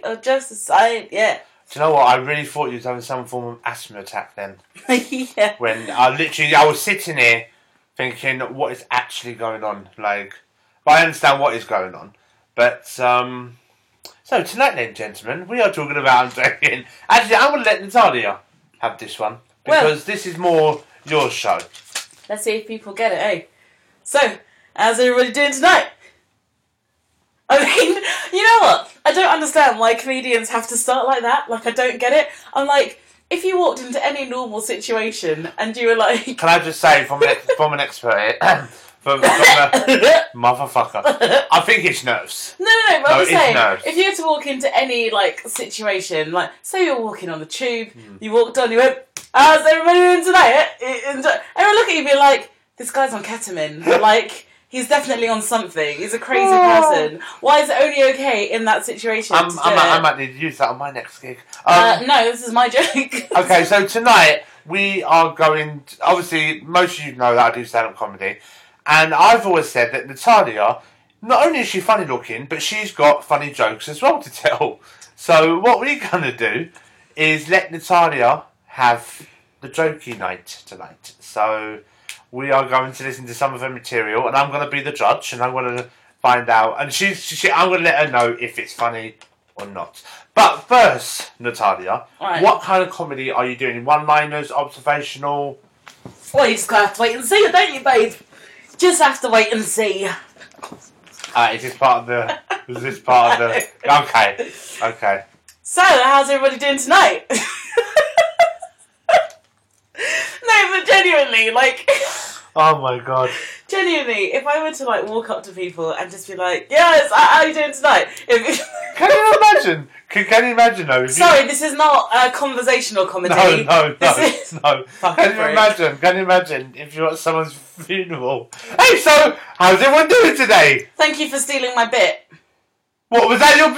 or just a sight? Yeah. Do you know what? I really thought you was having some form of asthma attack then. yeah. When I literally, I was sitting here thinking, what is actually going on? Like, but I understand what is going on. But, um, so tonight then, gentlemen, we are talking about. Actually, I'm going to let Natalia have this one. Well- Because this is more your show. Let's see if people get it, eh? So, how's everybody doing tonight? I mean, you know what? I don't understand why comedians have to start like that. Like, I don't get it. I'm like, if you walked into any normal situation and you were like, Can I just say, from an, from an expert here, from, from a motherfucker, I think it's nerves. No, no, no. But No, I'm saying, nerves. if you were to walk into any like situation, like say you're walking on the tube, Hmm. you walked on, you went, "How's everybody doing tonight?" Eh, eh, Everyone look at you, and be like, "This guy's on ketamine." like he's definitely on something. He's a crazy Oh. person. Why is it only okay in that situation? I'm, to I, do might, I it? might need to use that on my next gig. Um, uh, no, this is my joke. Okay, so tonight we are going. To, obviously, most of you know that I do stand up comedy, and I've always said that Natalia, not only is she funny looking, but she's got funny jokes as well to tell. So what we're gonna do is let Natalia have the jokey night tonight. So we are going to listen to some of her material, and I'm going to be the judge, and I'm going to find out. And she's, she, I'm going to let her know if it's funny or not. But first, Natalia, Right. what kind of comedy are you doing? One-liners, observational? well, you just have to wait and see, don't you, babe? Just have to wait and see. Uh, is this part of the? Is this part of the? Okay, okay. So, how's everybody doing tonight? no, but genuinely, like, Oh my god. genuinely, if I were to like walk up to people and just be like, "Yes, how how are you doing tonight?" If, Can you imagine? Can, can you imagine though? if you- Sorry, this is not a conversational comedy. No, no, no, is- no. Can you imagine? Can you imagine if you're at someone's funeral? Hey, so how's everyone doing today? Thank you for stealing my bit. What was that? Your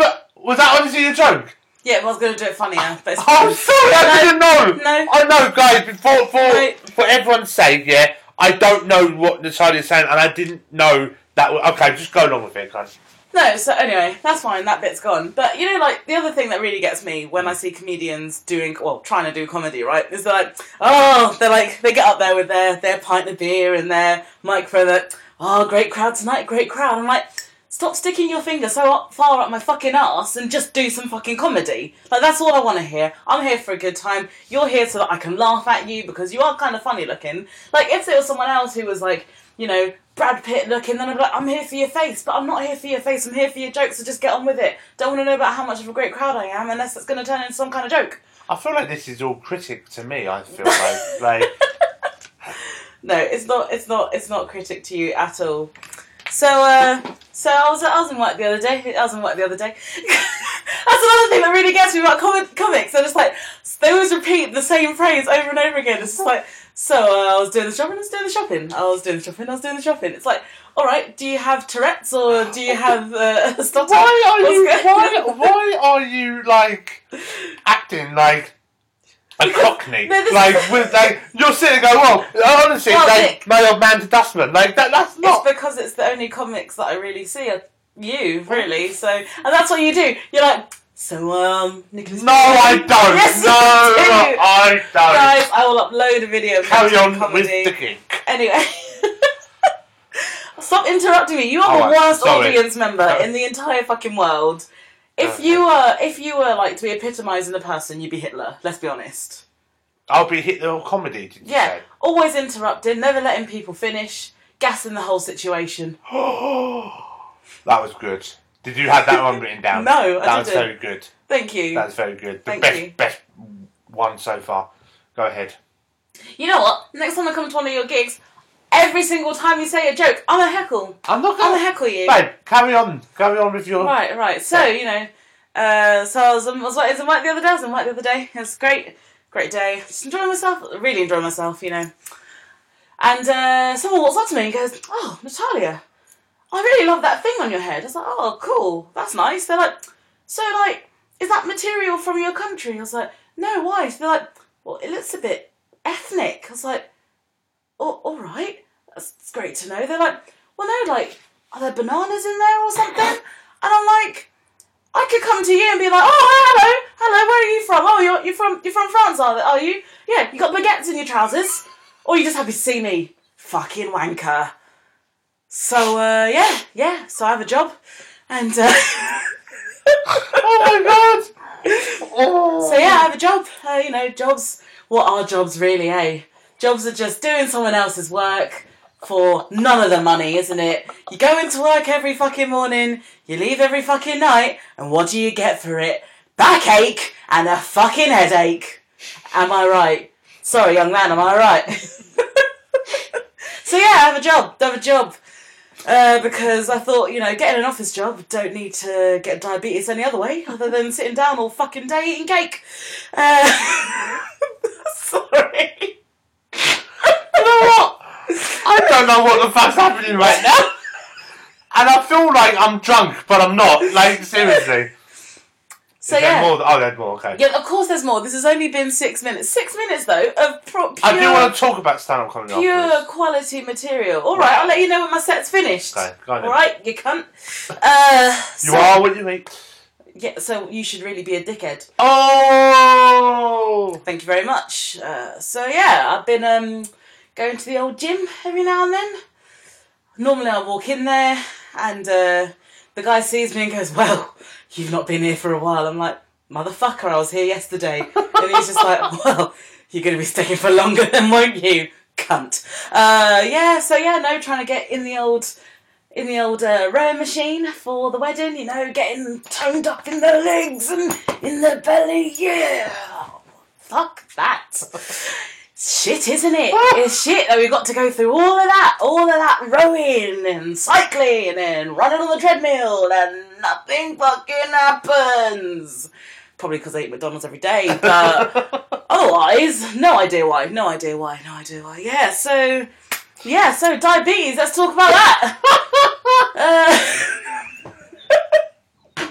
was that honestly your joke? Yeah, I was going to do it funnier, but it's oh, I'm sorry, I No, didn't know. no. I know, guys. Before for No. for everyone's sake, yeah. I don't know what Natalia's saying, and I didn't know that. Okay, just go along with it, guys. No, so anyway, that's fine. That bit's gone. But you know, like the other thing that really gets me when I see comedians doing, well, trying to do comedy, right, is they're like, oh, they're like, they get up there with their their pint of beer and their microphone. That oh, great crowd tonight, great crowd. I'm like, stop sticking your finger so up, far up my fucking ass and just do some fucking comedy. Like that's all I want to hear. I'm here for a good time. You're here so that I can laugh at you because you are kind of funny looking. Like if there was someone else who was like, you know, Brad Pitt looking, then I'd be like, I'm here for your face, but I'm not here for your face. I'm here for your jokes. So just get on with it. Don't want to know about how much of a great crowd I am unless it's going to turn into some kind of joke. I feel like this is all critic to me. I feel like like No, it's not. It's not. It's not critic to you at all. So, uh, so I was I was in work the other day. I was in work the other day. That's another thing that really gets me about comic, comics. They're just like they always repeat the same phrase over and over again. It's just like so. Uh, I was doing the shopping. I was doing the shopping. I was doing the shopping. I was doing the shopping. It's like, all right. Do you have Tourette's or do you have uh, stutter? why are you why why are you like acting like a cockney? no, like is- with like you're sitting going, well, honestly, Well, like Nick- my old man to dustman. Like that that's not It's because it's the only comics that I really see are you, really. So, and that's what you do. You're like, so, um, Nicholas. No, I don't. Yes, no, do. I don't. Guys, I will upload a video. of Carry on comedy. with the gig. Anyway. Stop interrupting me. You are Alright, the worst sorry. audience member in the entire fucking world. If uh, Okay. you were, if you were like to be epitomising a person, you'd be Hitler. Let's be honest. I'll be Hitler the comedy. Did you Yeah, always interrupting, never letting people finish, gassing the whole situation. that was good. Did you have that one written down? No, I that was didn't. very good. Thank you. That's very good. The Thank best you. best one so far. Go ahead. You know what? Next time I come to one of your gigs, every single time you say a joke, I'm a heckle. I'm not I'm a gonna heckle you. Babe, carry on. Carry on with your Right, right. So you know, uh, so I was, I was, I was in work the other day. I was in work the other day. It was great, great day. Just enjoying myself. Really enjoying myself. You know. And uh, someone walks up to me and goes, "Oh, Natalia, I really love that thing on your head." I was like, "Oh, cool. That's nice." They're like, "So, like, is that material from your country?" I was like, "No, why?" So they're like, "Well, it looks a bit ethnic." I was like, "Oh, all right. That's, that's great to know." They're like, "Well, no, like, are there bananas in there or something?" And I'm like, I could come to you and be like, oh, hello, hello, where are you from? Oh, you're, you're from you're from France, are, are you? Yeah, you got baguettes in your trousers, or you just happy to see me, fucking wanker. So uh, yeah, yeah. So I have a job, and uh, Oh my god! Oh. so yeah, I have a job. Uh, you know, jobs. What are jobs really? Eh? Jobs are just doing someone else's work for none of the money, isn't it? You go into work every fucking morning, you leave every fucking night, and what do you get for it? Backache and a fucking headache. Am I right? Sorry, young man, am I right? so yeah, I have a job. I have a job. Uh, because I thought, you know, getting an office job, don't need to get diabetes any other way other than sitting down all fucking day eating cake. Uh, sorry. You know what? I don't know what the fuck's happening right now. And I feel like I'm drunk, but I'm not. Like, seriously. So Is there yeah. more? Oh, there's more, okay. Yeah, of course there's more. This has only been six minutes. Six minutes though of pro- pure, I do want to talk about stand up comedy pure afterwards. quality material. All right, I'll let you know when my set's finished. Okay, go on then. All right, you cunt. Uh, You so- are what you eat. Yeah, so you should really be a dickhead. Oh! Thank you very much. Uh, so yeah, I've been um, going to the old gym every now and then. Normally I walk in there and uh, the guy sees me and goes, "Well, you've not been here for a while." I'm like, "Motherfucker, I was here yesterday," and he's just like, "Well, you're going to be staying for longer then, won't you, cunt?" Uh, yeah, so yeah, no, trying to get in the old. In the old uh, rowing machine for the wedding, you know, getting toned up in the legs and in the belly, yeah. Fuck that. Shit, isn't it? It's shit that we've got to go through all of that, all of that rowing and cycling and running on the treadmill and nothing fucking happens. Probably because I eat McDonald's every day, but otherwise, no idea why. No idea why. No idea why. Yeah, so yeah, so diabetes. Let's talk about that. uh,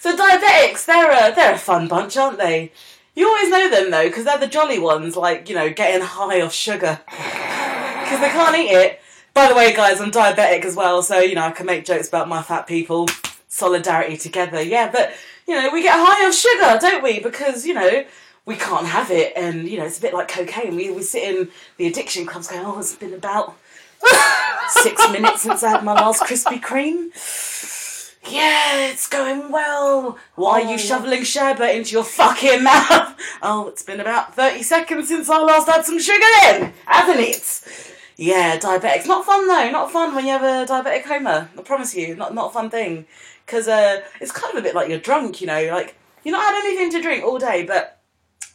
so diabetics, they're a they're a fun bunch, aren't they? You always know them though, because they're the jolly ones, like you know, getting high off sugar because they can't eat it. By the way, guys, I'm diabetic as well, so you know I can make jokes about my fat people. Solidarity together, yeah. But you know, we get high off sugar, don't we? Because you know we can't have it, and you know it's a bit like cocaine. We we sit in the addiction clubs, going, "Oh, it's been about six minutes since I had my last Krispy Kreme." Yeah, it's going well. Why are you shoveling sherbet into your fucking mouth? Oh, it's been about 30 seconds since I last had some sugar in, hasn't it? Yeah, diabetics. Not fun though, not fun when you have a diabetic coma. I promise you, not, not a fun thing. Because uh, it's kind of a bit like you're drunk, you know, like you've not had anything to drink all day, but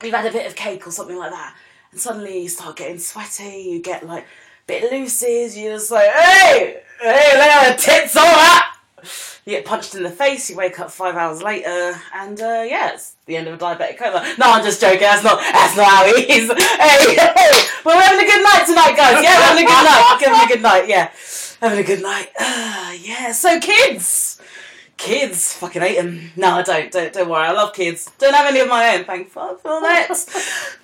you've had a bit of cake or something like that, and suddenly you start getting sweaty, you get like a bit looses, you're just like, hey, hey, look at the tits, all that. You get punched in the face, you wake up five hours later, and uh, yeah, it's the end of a diabetic coma. No, I'm just joking, that's not that's not how it is. Hey, hey, we're having a good night tonight, guys. Yeah, we're having a good night. We're having a good night, yeah. Having a good night. Uh, yeah, so kids. Kids, fucking hate them. No, I don't. Don't don't worry. I love kids. Don't have any of my own. Thank fuck for that.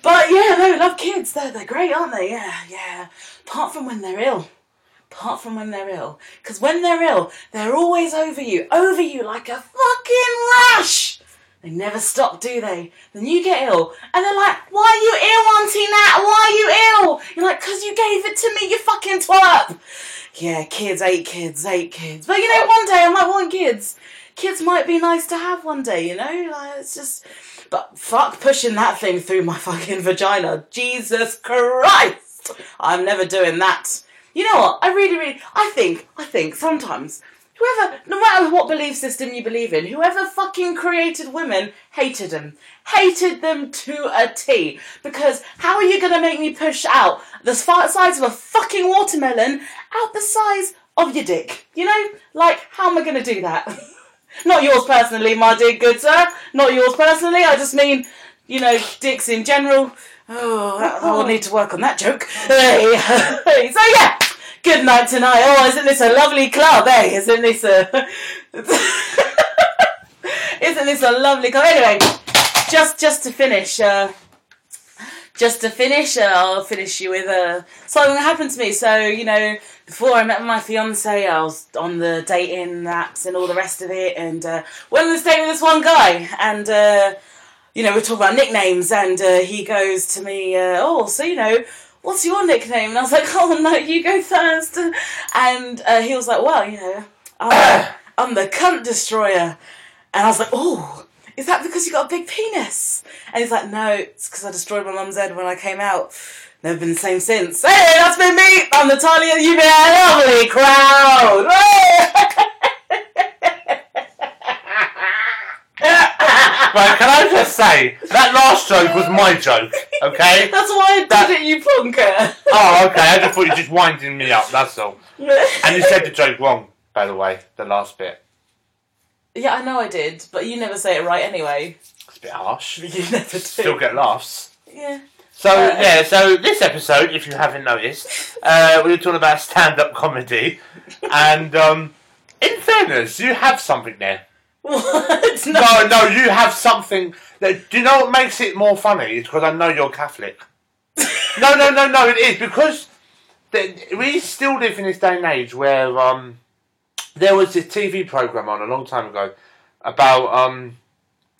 but yeah, no, love kids. They're they're great, aren't they? Yeah, yeah. Apart from when they're ill. Apart from when they're ill, because when they're ill, they're always over you, over you like a fucking rash. They never stop, do they? Then you get ill, and they're like, "Why are you ill, Auntie Nat? Why are you ill?" You're like, "Cause you gave it to me, you fucking twat." Yeah, kids, eight kids, eight kids. But you know, one day I might want kids. Kids might be nice to have one day, you know? Like, it's just. But fuck pushing that thing through my fucking vagina. Jesus Christ! I'm never doing that. You know what? I really, really. I think, I think sometimes. Whoever, no matter what belief system you believe in, whoever fucking created women hated them. Hated them to a T. Because how are you gonna make me push out the size of a fucking watermelon out the size of your dick? You know? Like, how am I gonna do that? Not yours personally, my dear good sir. Not yours personally. I just mean, you know, dicks in general. Oh, I'll need to work on that joke. So yeah, good night tonight. Oh, isn't this a lovely club? Hey, isn't this a? isn't this a lovely club? Anyway, just just to finish. Uh, just to finish, uh, I'll finish you with a something that happened to me. So you know, before I met my fiance, I was on the dating apps and all the rest of it, and uh, went on this date with this one guy, and uh, you know, we're talking about nicknames, and uh, he goes to me, uh, "Oh, so you know." What's your nickname? And I was like, oh no, you go first. And uh, he was like, well, you know, I'm, I'm the cunt destroyer. And I was like, oh, is that because you got a big penis? And he's like, no, it's because I destroyed my mum's head when I came out. Never been the same since. Hey, that's been me. I'm Natalia. You've been a lovely crowd. Right, can I just say that last joke was my joke, okay? That's why I did That- it, you punker. Oh, okay. I just thought you were just winding me up. That's all. And you said the joke wrong, by the way. The last bit. yeah, I know I did, but you never say it right anyway. It's a bit harsh. You never do. Still get laughs. Yeah. So Uh, yeah, so this episode, if you haven't noticed, uh, we were talking about stand-up comedy, and um, in fairness, you have something there. What? No, no, you have something. That, do you know what makes it more funny? It's because I know you're Catholic. no, no, no, no. It is because the, we still live in this day and age where um, there was this TV program on a long time ago about um,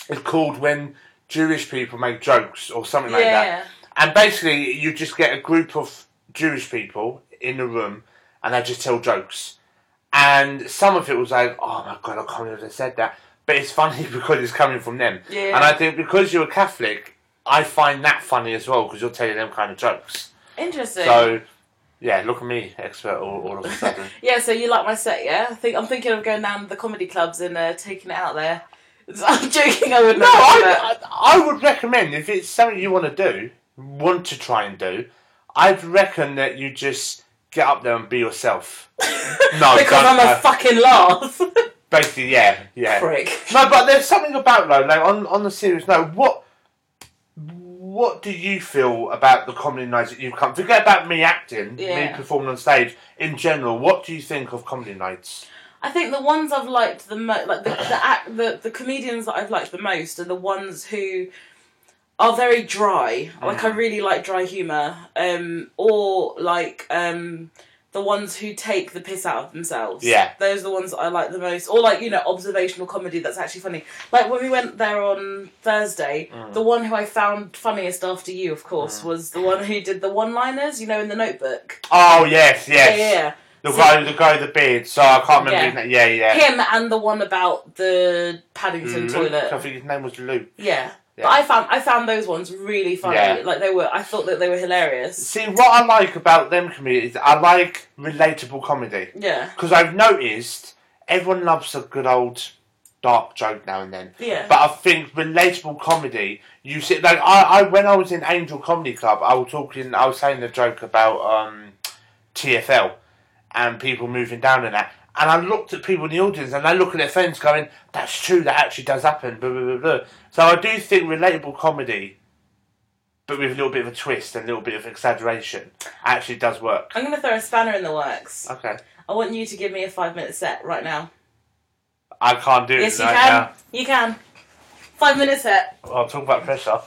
it's called when Jewish people make jokes or something like that. And basically, you just get a group of Jewish people in the room, and they just tell jokes. And some of it was like, "Oh my god, I can't believe they said that," but it's funny because it's coming from them. Yeah. And I think because you're a Catholic, I find that funny as well because you're telling them kind of jokes. Interesting. So, yeah, look at me, expert all, all of a sudden. yeah, so you like my set, yeah? I think I'm thinking of going down to the comedy clubs and uh, taking it out there. I'm joking. I would no. I, I, I would recommend if it's something you want to do, want to try and do, I'd reckon that you just get up there and be yourself. No, because I'm a no. fucking laugh. Basically, yeah, yeah. Prick. No, but there's something about though, like on on the serious note, what what do you feel about the comedy nights that you've come? Forget about me acting, me performing on stage. In general, what do you think of comedy nights? I think the ones I've liked the most, like the the, act, the the comedians that I've liked the most, are the ones who are very dry. Like Mm. I really like dry humor, um, or like um, the ones who take the piss out of themselves. Yeah. those are the ones that I like the most. Or like you know observational comedy that's actually funny. Like when we went there on Thursday, Mm. the one who I found funniest after you, of course, was the one who did the one-liners. You know, in the Notebook. Oh yes, yes. Yeah, yeah. yeah. The So- guy, the guy with the beard. So I can't remember Yeah. his name. Yeah, yeah. Him and the one about the Paddington Luke, toilet. I think his name was Luke. Yeah. Yeah. But I found I found those ones really funny. Yeah. Like they were I thought that they were hilarious. See, what I like about them comedians, I like relatable comedy Yeah. because I've noticed everyone loves a good old dark joke now and then. Yeah. But I think relatable comedy, you see, like I, I when I was in Angel Comedy Club, I was talking, I was saying the joke about um, TFL and people moving down and that. And I looked at people in the audience and they look at their friends going, that's true, that actually does happen, blah, blah, blah, blah. So I do think relatable comedy, but with a little bit of a twist and a little bit of exaggeration, actually does work. I'm gonna throw a spanner in the works. Okay. I want you to give me a five minute set right now. I can't do it Yes you right can. now. You can. Five minute set. I'll talk about pressure.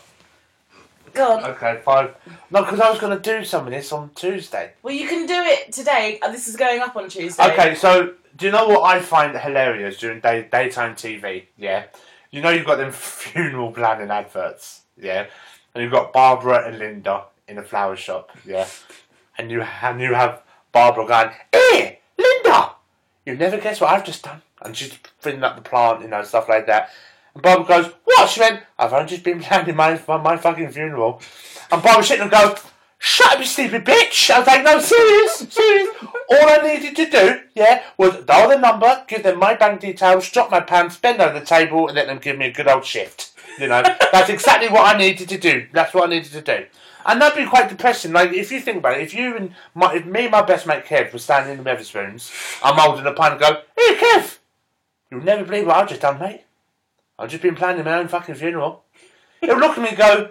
Go on. Okay, five. No, because I was going to do some of this on Tuesday. Well you can do it today. Uh, This is going up on Tuesday. Okay, so do you know what I find hilarious during day, daytime TV? Yeah, you know you've got them funeral planning adverts. Yeah, and you've got Barbara and Linda in a flower shop. Yeah, and you and you have Barbara going, "Hey, Linda, you never guess what I've just done," and she's filling up the plant, you know, stuff like that. And Barbara goes, "What?" She went, "I've only just been planning my my, my fucking funeral," and Barbara sitting and goes. Shut up, you stupid bitch! I was like, no, serious, serious. All I needed to do, yeah, was dial the number, give them my bank details, drop my pants, bend over the table, and let them give me a good old shift. You know, that's exactly what I needed to do. That's what I needed to do. And that'd be quite depressing. Like, if you think about it, if you and my, if me and my best mate Kev were standing in the Wetherspoons, I'm holding a pint and go, hey, Kev, you'll never believe what I've just done, mate. I've just been planning my own fucking funeral. He'll look at me and go,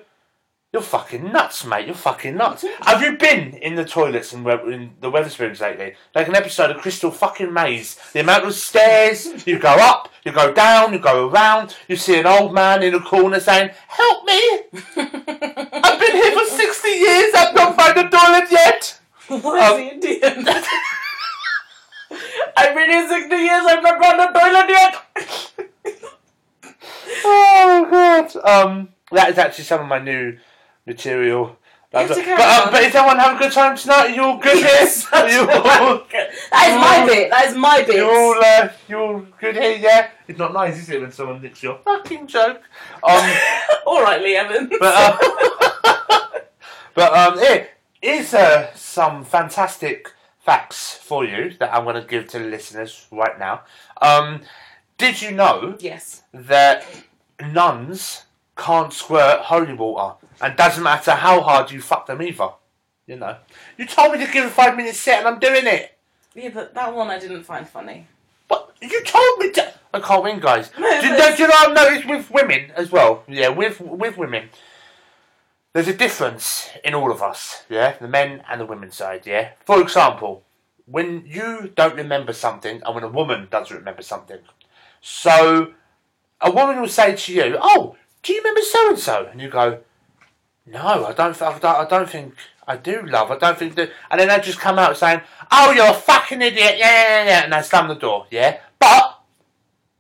You're fucking nuts, mate. You're fucking nuts. Have you been in the toilets in, we- in the Wetherspoons lately? Like an episode of Crystal fucking Maze. The amount of stairs, you go up, you go down, you go around, you see an old man in a corner saying, Help me! I've been here for 60 years, I've not found a toilet yet! Why is he Indian? I've been here 60 years, I've not found a toilet yet! Oh, God. Um, that is actually some of my new material. but, um, but is everyone having a good time tonight? Are you all good Yes, here? Are you all, that is my bit, that is my bit. you all, uh, you all good here? Yeah. It's not nice, is it, when someone nicks your fucking joke? Um, Alright, Lee Evans. but um, but um, it is uh, some fantastic facts for you that I'm going to give to the listeners right now. Um, did you know yes. that nuns can't squirt holy water, and doesn't matter how hard you fuck them either? You know, you told me to give a five minute set, and I'm doing it. Yeah, but that one I didn't find funny. But you told me to. I can't win, guys. No, do, you know, do you know I've noticed with women as well? Yeah, with with women, there's a difference in all of us. Yeah, the men and the women side. Yeah. For example, when you don't remember something, and when a woman does remember something, so a woman will say to you, "Oh, do you remember so and so?" And you go, "No, I don't. I don't, I don't think I do, love. I don't think do." And then they just come out saying, "Oh, you're a fucking idiot." Yeah, yeah, yeah, and they slam the door. Yeah, but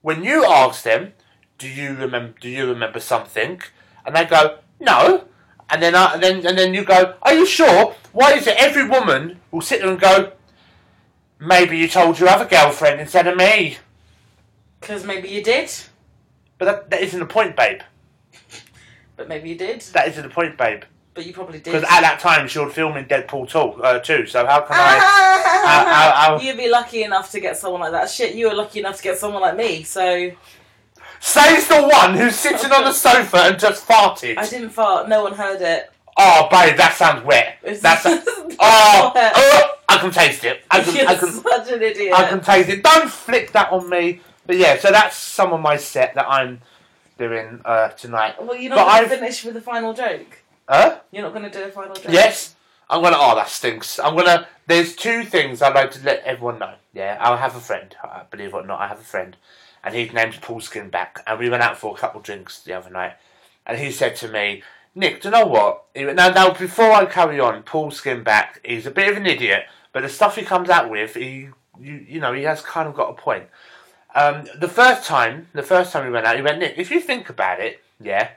when you ask them, "Do you remember? Do you remember something?" and they go, "No," and then uh, and then and then you go, "Are you sure?" Why is it every woman will sit there and go, "Maybe you told your other girlfriend instead of me." Because maybe you did, But that, that isn't the point, babe. But maybe you did, That isn't the point, babe. but you probably did. Because at that time she was filming Deadpool 2, uh, too so how can I... How- how- how- You'd be lucky enough to get someone like that. Shit, you were lucky enough to get someone like me, so Says the one who's sitting on the sofa and just farted. I didn't fart. No one heard it. Oh, babe, that sounds wet. That's... oh, oh, I can taste it. I can, You're I can, such an idiot. I can taste it. Don't flick that on me. But yeah, so that's some of my set that I'm doing uh, tonight. well, you're not going to finish with the final joke. Huh? You're not going to do a final joke. Yes. I'm gonna. Oh, that stinks. I'm gonna. There's two things I'd like to let everyone know. Yeah, I have a friend. uh, Believe it or not, I have a friend, and his name's Paul Skinback. And we went out for a couple of drinks the other night, and he said to me, "Nick, do you know what? Now, now, before I carry on, Paul Skinback is a bit of an idiot, but the stuff he comes out with, he, you, you know, he has kind of got a point." Um, the first time, the first time we went out, he went, "Nick, if you think about it, yeah,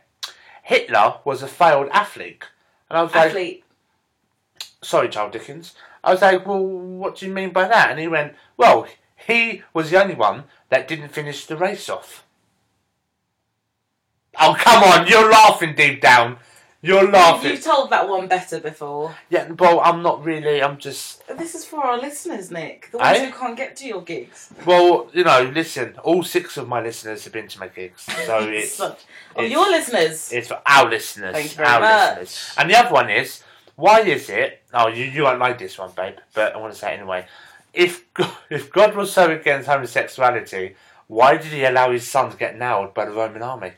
Hitler was a failed athlete." And I was like, Athlete. sorry, Charles Dickens. I was like, well, what do you mean by that? And he went, well, he was the only one that didn't finish the race off. Oh, come on, you're laughing deep down. You're laughing. You've told that one better before. Yeah, well, I'm not really, I'm just, This is for our listeners, Nick. The ones Eh? who can't get to your gigs. well, you know, listen, all six of my listeners have been to my gigs. So it's, Such- it's- your listeners. it's for our listeners. Thank you very our much. listeners. And the other one is, why is it? Oh, you, you won't like this one, babe, but I want to say it anyway. If God, if God was so against homosexuality, why did he allow his son to get nailed by the Roman army?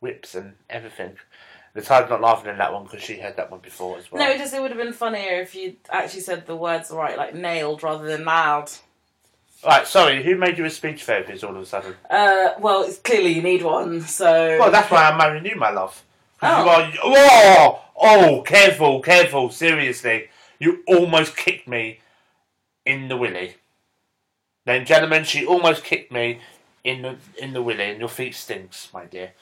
Whips and everything. The tide's not laughing in that one because she heard that one before as well. No, it just it would have been funnier if you actually said the words right, like nailed rather than nailed. Right, sorry, who made you a speech therapist all of a sudden? Uh, well, it's clearly you need one, so. Well, that's why I'm marrying you, my love. Oh. You are, oh, oh, careful, careful, seriously. You almost kicked me in the willy. Then, gentlemen, she almost kicked me in the in the willy, and your feet stinks, my dear.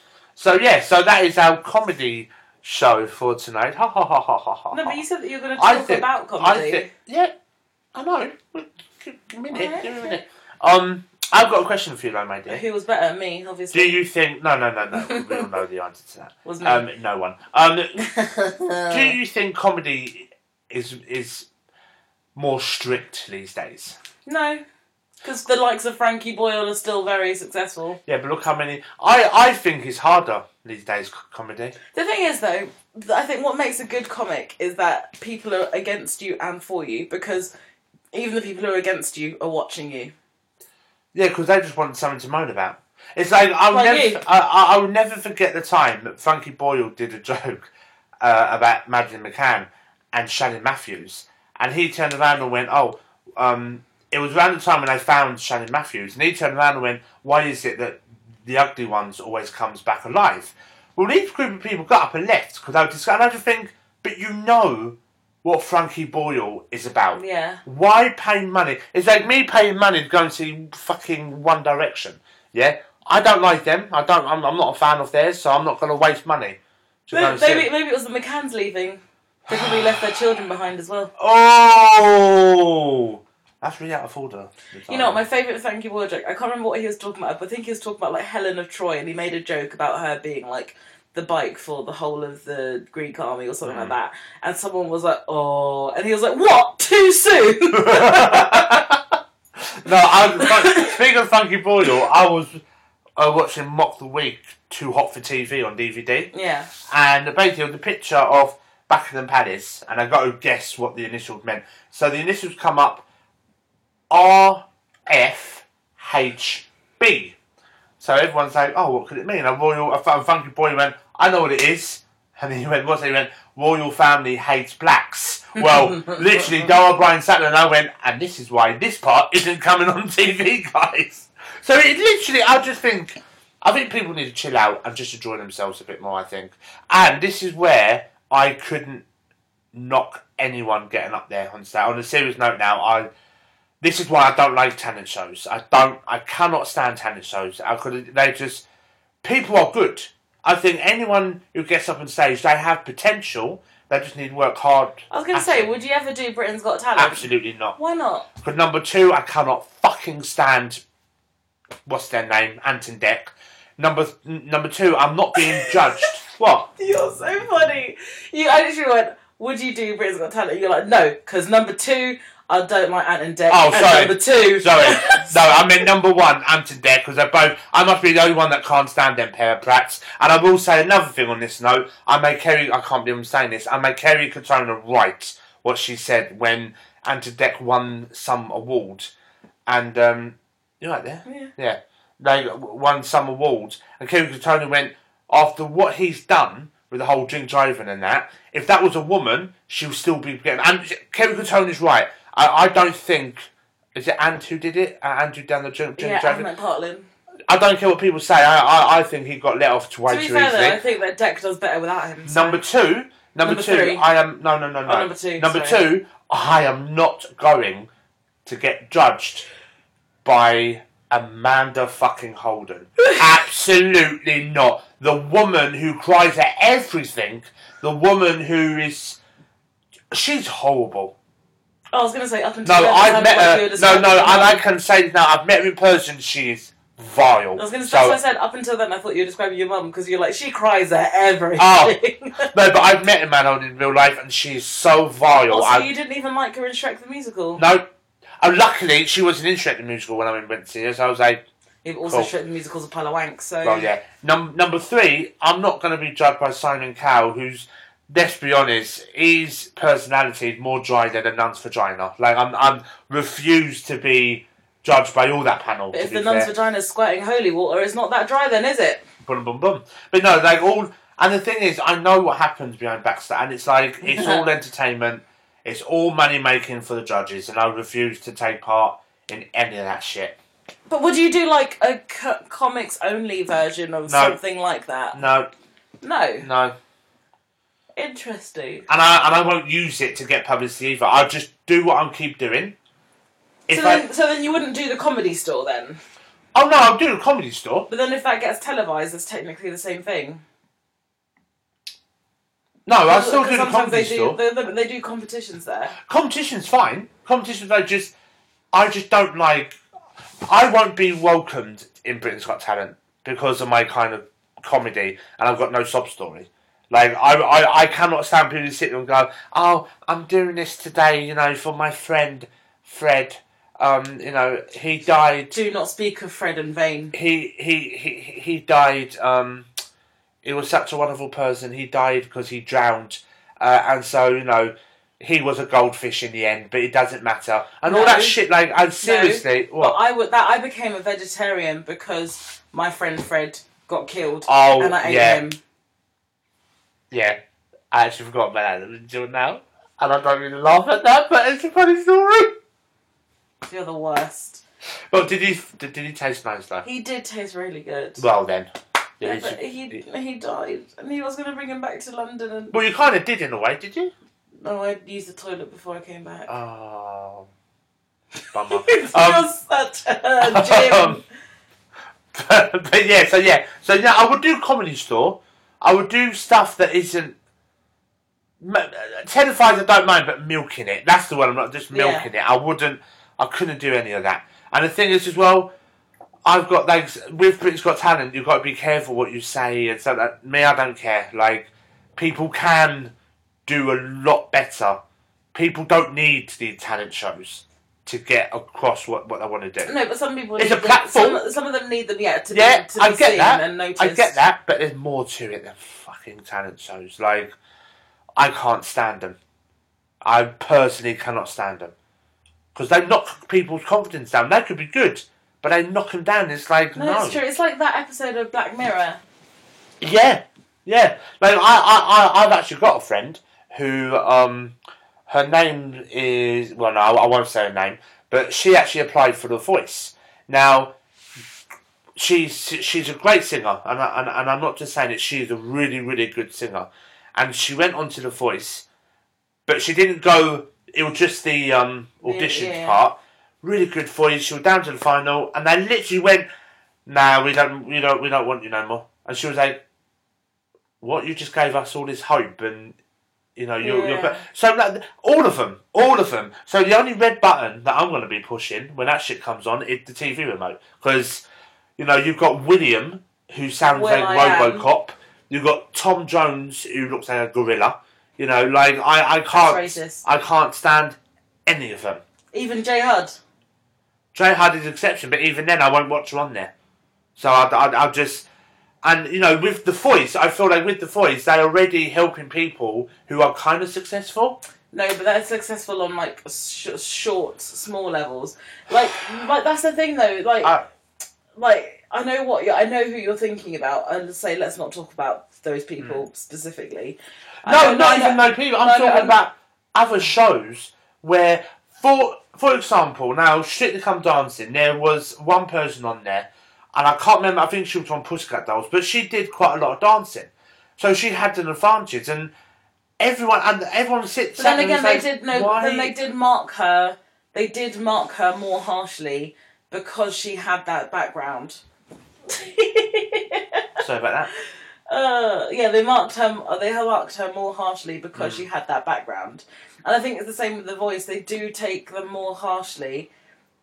So yeah, so that is our comedy show for tonight. Ha ha ha ha ha ha. No, but you said that you were going to I talk think- about I comedy. think, yeah, I know. Give me a minute, give me a minute. Um, I've got a question for you, though, my dear. Who was better, than me, obviously? Do you think? No, no, no, no. we all know the answer to that. Was me. Um, no one. Um, do you think comedy is is more strict these days? no, because the likes of Frankie Boyle are still very successful. Yeah, but look how many. I I think it's harder these days. Comedy. The thing is, though, I think what makes a good comic is that people are against you and for you because even the people who are against you are watching you. Yeah, because they just want something to moan about. It's like I'll Like never. I, I I will never forget the time that Frankie Boyle did a joke, uh, about Madeleine McCann and Shannon Matthews, and he turned around and went, "Oh, um, it was around the time when they found Shannon Matthews," and he turned around and went, "Why is it that the ugly ones always comes back alive?" Well, these group of people got up and left because they were discussing. And I just think, but you know what Frankie Boyle is about. Yeah. Why pay money? It's like me paying money to go and see fucking One Direction. Yeah, I don't like them. I don't. I'm, I'm not a fan of theirs, so I'm not going to waste money. To Maybe, maybe, maybe it was the McCanns leaving. They probably left their children behind as well. Oh, that's really out of order. You know my favourite Frankie Boyle joke, I can't remember what he was talking about, but I think he was talking about like Helen of Troy and he made a joke about her being like the bike for the whole of the Greek army or something like that. And someone was like, oh and he was like, What? Too soon? no, I'm, speaking of Frankie Boyle, I was uh, watching Mock the Week, Too Hot for TV on DVD. yeah. and basically it was a picture of Buckingham Palace, and I got to guess what the initials meant. So the initials come up R F H B. So everyone's like, "Oh, what could it mean?" A royal, a funky boy went, "I know what it is," and then he went, "What's it?" He went, "Royal family hates blacks." Well, literally, Dara Ó Briain sat there and I went, "And this is why this part isn't coming on TV, guys." So it literally, I just think. I think people need to chill out and just enjoy themselves a bit more, I think. And this is where I couldn't knock anyone getting up there on stage. On a serious note now, I this is why I don't like talent shows. I don't I cannot stand talent shows. I could they just people are good. I think anyone who gets up on stage, they have potential. They just need to work hard. I was gonna say, it. would you ever do Britain's Got Talent? Absolutely not. Why not? But number two, I cannot fucking stand. What's their name? Ant and Dec. Number n- number two, I'm not being judged. What? You're so funny. You I literally went, Would you do Britain's Got Talent? You're like, No, because number two, I don't like Ant and Dec. Oh, and sorry. Number two. Sorry, no, I meant number one, Ant and Dec, because they're both. I must be the only one that can't stand them pair of brats. And I will say another thing on this note. I made Kerry. I can't believe I'm saying this. I made Kerry Katona right what she said when Ant and Deck won some award, and um, you right there? Yeah. Yeah, they won some awards, and Kerry Katona went after what he's done with the whole drink driving and that. If that was a woman, she would still be getting. And Kerry is right. I, I don't think. Is it Ant who did it? Uh, Andrew down the drink Yeah. Adam McPartlin. I don't care what people say. I, I, I think he got let off to way To be too fair easily. though, I think that Dec does better without him. so- Number two, number, Number two, three. I am no no no no. Oh, number two, Number sorry. two, I am not going to get judged by Amanda fucking Holden. Absolutely not. The woman who cries at everything. The woman who is. She's horrible. I was gonna say up until No, then, I've met what you were her. No, no, and I can say now I've met her in person. She is vile. I was gonna say, So- I said. Up until then, I thought you were describing your mum because you're like she cries at everything. Oh. No, but I've met Amanda in real life, and she's so vile. Oh, also, I, you didn't even like her in Shrek the Musical. No. Oh, luckily, she wasn't in Shrek the Musical when I went to see her, so I was like, You've also Cool. Shrek the Musical's a pile of wank. So well, yeah. Num- number three, I'm not going to be judged by Simon Cowell, who's, let's be honest, his personality is more dry than a nun's vagina. Like, I'm, I'm refused to be judged by all that panel. But if the nun's fair. vagina's squirting holy water, it's not that dry, then is it? boom, boom, boom. But no, like all, and the thing is, I know what happens behind backstage, and it's like it's all entertainment, it's all money making for the judges, and I refuse to take part in any of that shit. But would you do like a co- comics only version of No. something like that? No, No. no, Interesting. and I and I won't use it to get publicity either. I'll just do what I'm keep doing. If So I, then, so then you wouldn't do the comedy store then? oh no, I'll do the comedy store. But then if that gets televised, it's technically the same thing. No, I still do the comedy they store. do, they, they, they do competitions there. Competition's fine. Competitions, I just, I just don't like. I won't be welcomed in Britain's Got Talent because of my kind of comedy, and I've got no sob story. Like I, I, I cannot stand people who sit there and go, "Oh, I'm doing this today, you know, for my friend Fred. Um, you know, he died. Do not speak of Fred in vain. He, he, he, he died. Um, he was such a wonderful person. He died because he drowned, uh, and so you know." He was a goldfish in the end, but it doesn't matter, and all that shit. Like, and seriously, But what? I would that I became a vegetarian because my friend Fred got killed Oh, and I ate yeah. him. Yeah, I actually forgot about that until now. And I don't really laugh at that, but it's a funny story. You're the worst. Well, did he did, did he taste nice though? He did taste really good. Well then. Yeah, but he he died, and he was going to bring him back to London, and well, you kind of did in a way, did you? no, I used the toilet before I came back. Oh, bummer. Um, just such a Jim. Um, but yeah, so yeah, so yeah, I would do comedy store. I would do stuff that isn't. Terrified, I don't mind, but milking it. That's the one. I'm not just milking it. I wouldn't. I couldn't do any of that. And the thing is, as well, I've got like with Britain's Got Talent, you've got to be careful what you say and stuff. That me, I don't care. Like people can do a lot better. People don't need these talent shows to get across what, what they want to do. no, but some people It's need a them- platform. Some, some of them need them, yeah, to Yeah, be, to I be get that. and noticed. I get that, but there's more to it than fucking talent shows. Like, I can't stand them. I personally cannot stand them because they knock people's confidence down. They could be good, but they knock them down. It's like No, no, it's true. It's like that episode of Black Mirror. yeah, yeah. Like I, I, I, I've actually got a friend who, um, her name is well, no, I, I won't say her name, but she actually applied for The Voice. Now, she's she's a great singer, and I, and, and I'm not just saying it. She's a really, really good singer, and she went onto The Voice, but she didn't go. It was just the um, auditions yeah. part. Really good voice. She was down to the final, and they literally went, "Nah, we don't, we don't, we don't want you no more." And she was like, "What? You just gave us all this hope, and you know, you're, Yeah. you're so like, all of them, all of them. So the only red button that I'm going to be pushing when that shit comes on is the TV remote because you know you've got William who sounds like I Am. RoboCop. You've got Tom Jones who looks like a gorilla. You know, like I, I can't. I can't stand any of them. Even J-Hud. Jay Hud is an exception, but even then, I won't watch her on there. So I, I, I'll just, and you know, with the voice, I feel like with the voice, they're already helping people who are kind of successful. No, but they're successful on like sh- short, small levels. Like, like that's the thing though. Like, Uh, like I know what I know who you're thinking about, and say let's not talk about those people specifically. Hmm. No, not even those people. I'm no, no, talking I'm- about other shows where, for for example, now Strictly Come Dancing, there was one person on there, and I can't remember. I think she was on Pussycat Dolls, but she did quite a lot of dancing, so she had an advantage, and everyone and everyone sits. But then again, and they says, did no. "Why-" Then they did mark her. They did mark her more harshly because she had that background. Sorry about that. Uh, yeah, they marked her. They marked her more harshly because Mm. she had that background, and I think it's the same with the voice. They do take them more harshly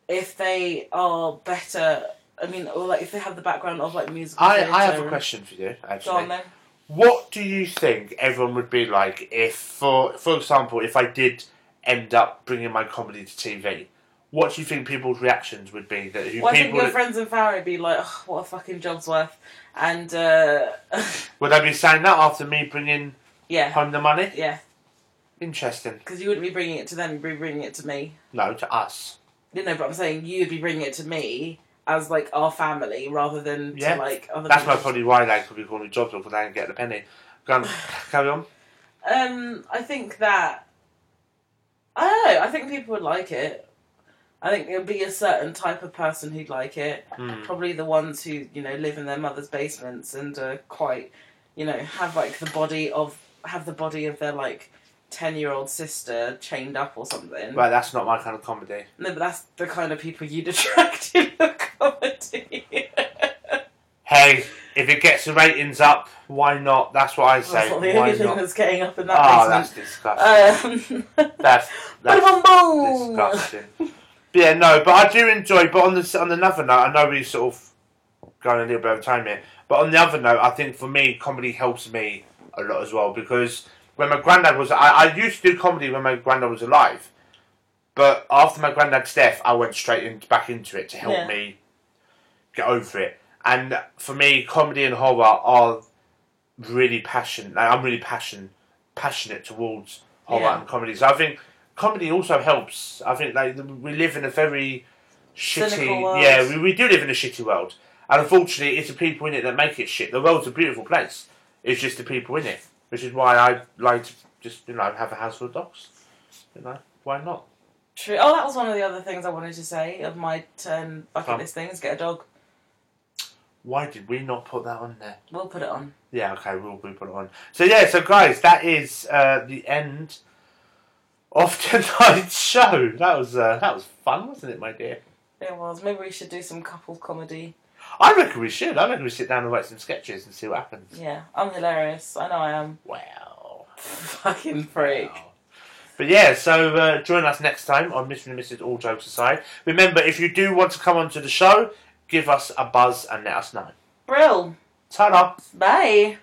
if they are better. I mean, or like if they have the background of like music. I, I have a question for you, Actually, Go on then. What do you think everyone would be like if, for for example, if I did end up bringing my comedy to TV? What do you think people's reactions would be? That who Well, I think people your friends and family would be like, "Ugh, "What a fucking job's worth," and uh, would they be saying that after me bringing yeah, home the money? yeah, Interesting. because you wouldn't be bringing it to them; you'd be bringing it to me. No, to us. You know, but I'm saying you'd be bringing it to me as like our family rather than Yeah. to like other. That's people. probably why they could be calling me jobs because they didn't get the penny. Go on, carry on. Um, I think that I don't know. I think people would like it. I think there'd be a certain type of person who'd like it. Hmm. Probably the ones who you know live in their mother's basements and are quite, you know, have like the body of have the body of their like ten year old sister chained up or something. Right, that's not my kind of comedy. No, but that's the kind of people you'd attract in a comedy. Hey, if it gets the ratings up, why not? That's what I say. that's not the why only thing not? that's getting up in that Oh, that's disgusting. Um, that's that's boom, boom. disgusting. But yeah, no, but I do enjoy. But on the on another note, I know we're sort of going a little bit over time here. But on the other note, I think for me, comedy helps me a lot as well because when my granddad was, I, I used to do comedy when my granddad was alive. But after my granddad's death, I went straight in, back into it to help Yeah. me get over it. And for me, comedy and horror are really passionate. Like, I'm really passion passionate towards horror Yeah. and comedy. So I think comedy also helps. I think like we live in a very shitty. world. Yeah, we, we do live in a shitty world, and unfortunately, it's the people in it that make it shit. The world's a beautiful place. It's just the people in it which is why I like to just you know have a house full of dogs. You know why not? True. Oh, that was one of the other things I wanted to say of my turn bucket Fun. list things. Get a dog. Why did we not put that on there? We'll put it on. Yeah, okay, we'll, we'll put it on. So yeah, so guys, that is uh, the end of tonight's show. That was uh, that was fun, wasn't it, my dear? It was. Maybe we should do some couple comedy. I reckon we should. I reckon we sit down and write some sketches and see what happens. Yeah, I'm hilarious. I know I am. Wow. Fucking freak. Wow. But yeah, so uh, join us next time on Mr. and Mrs. All Jokes Aside. Remember, if you do want to come onto the show, give us a buzz and let us know. Brill. Ta-da! Bye.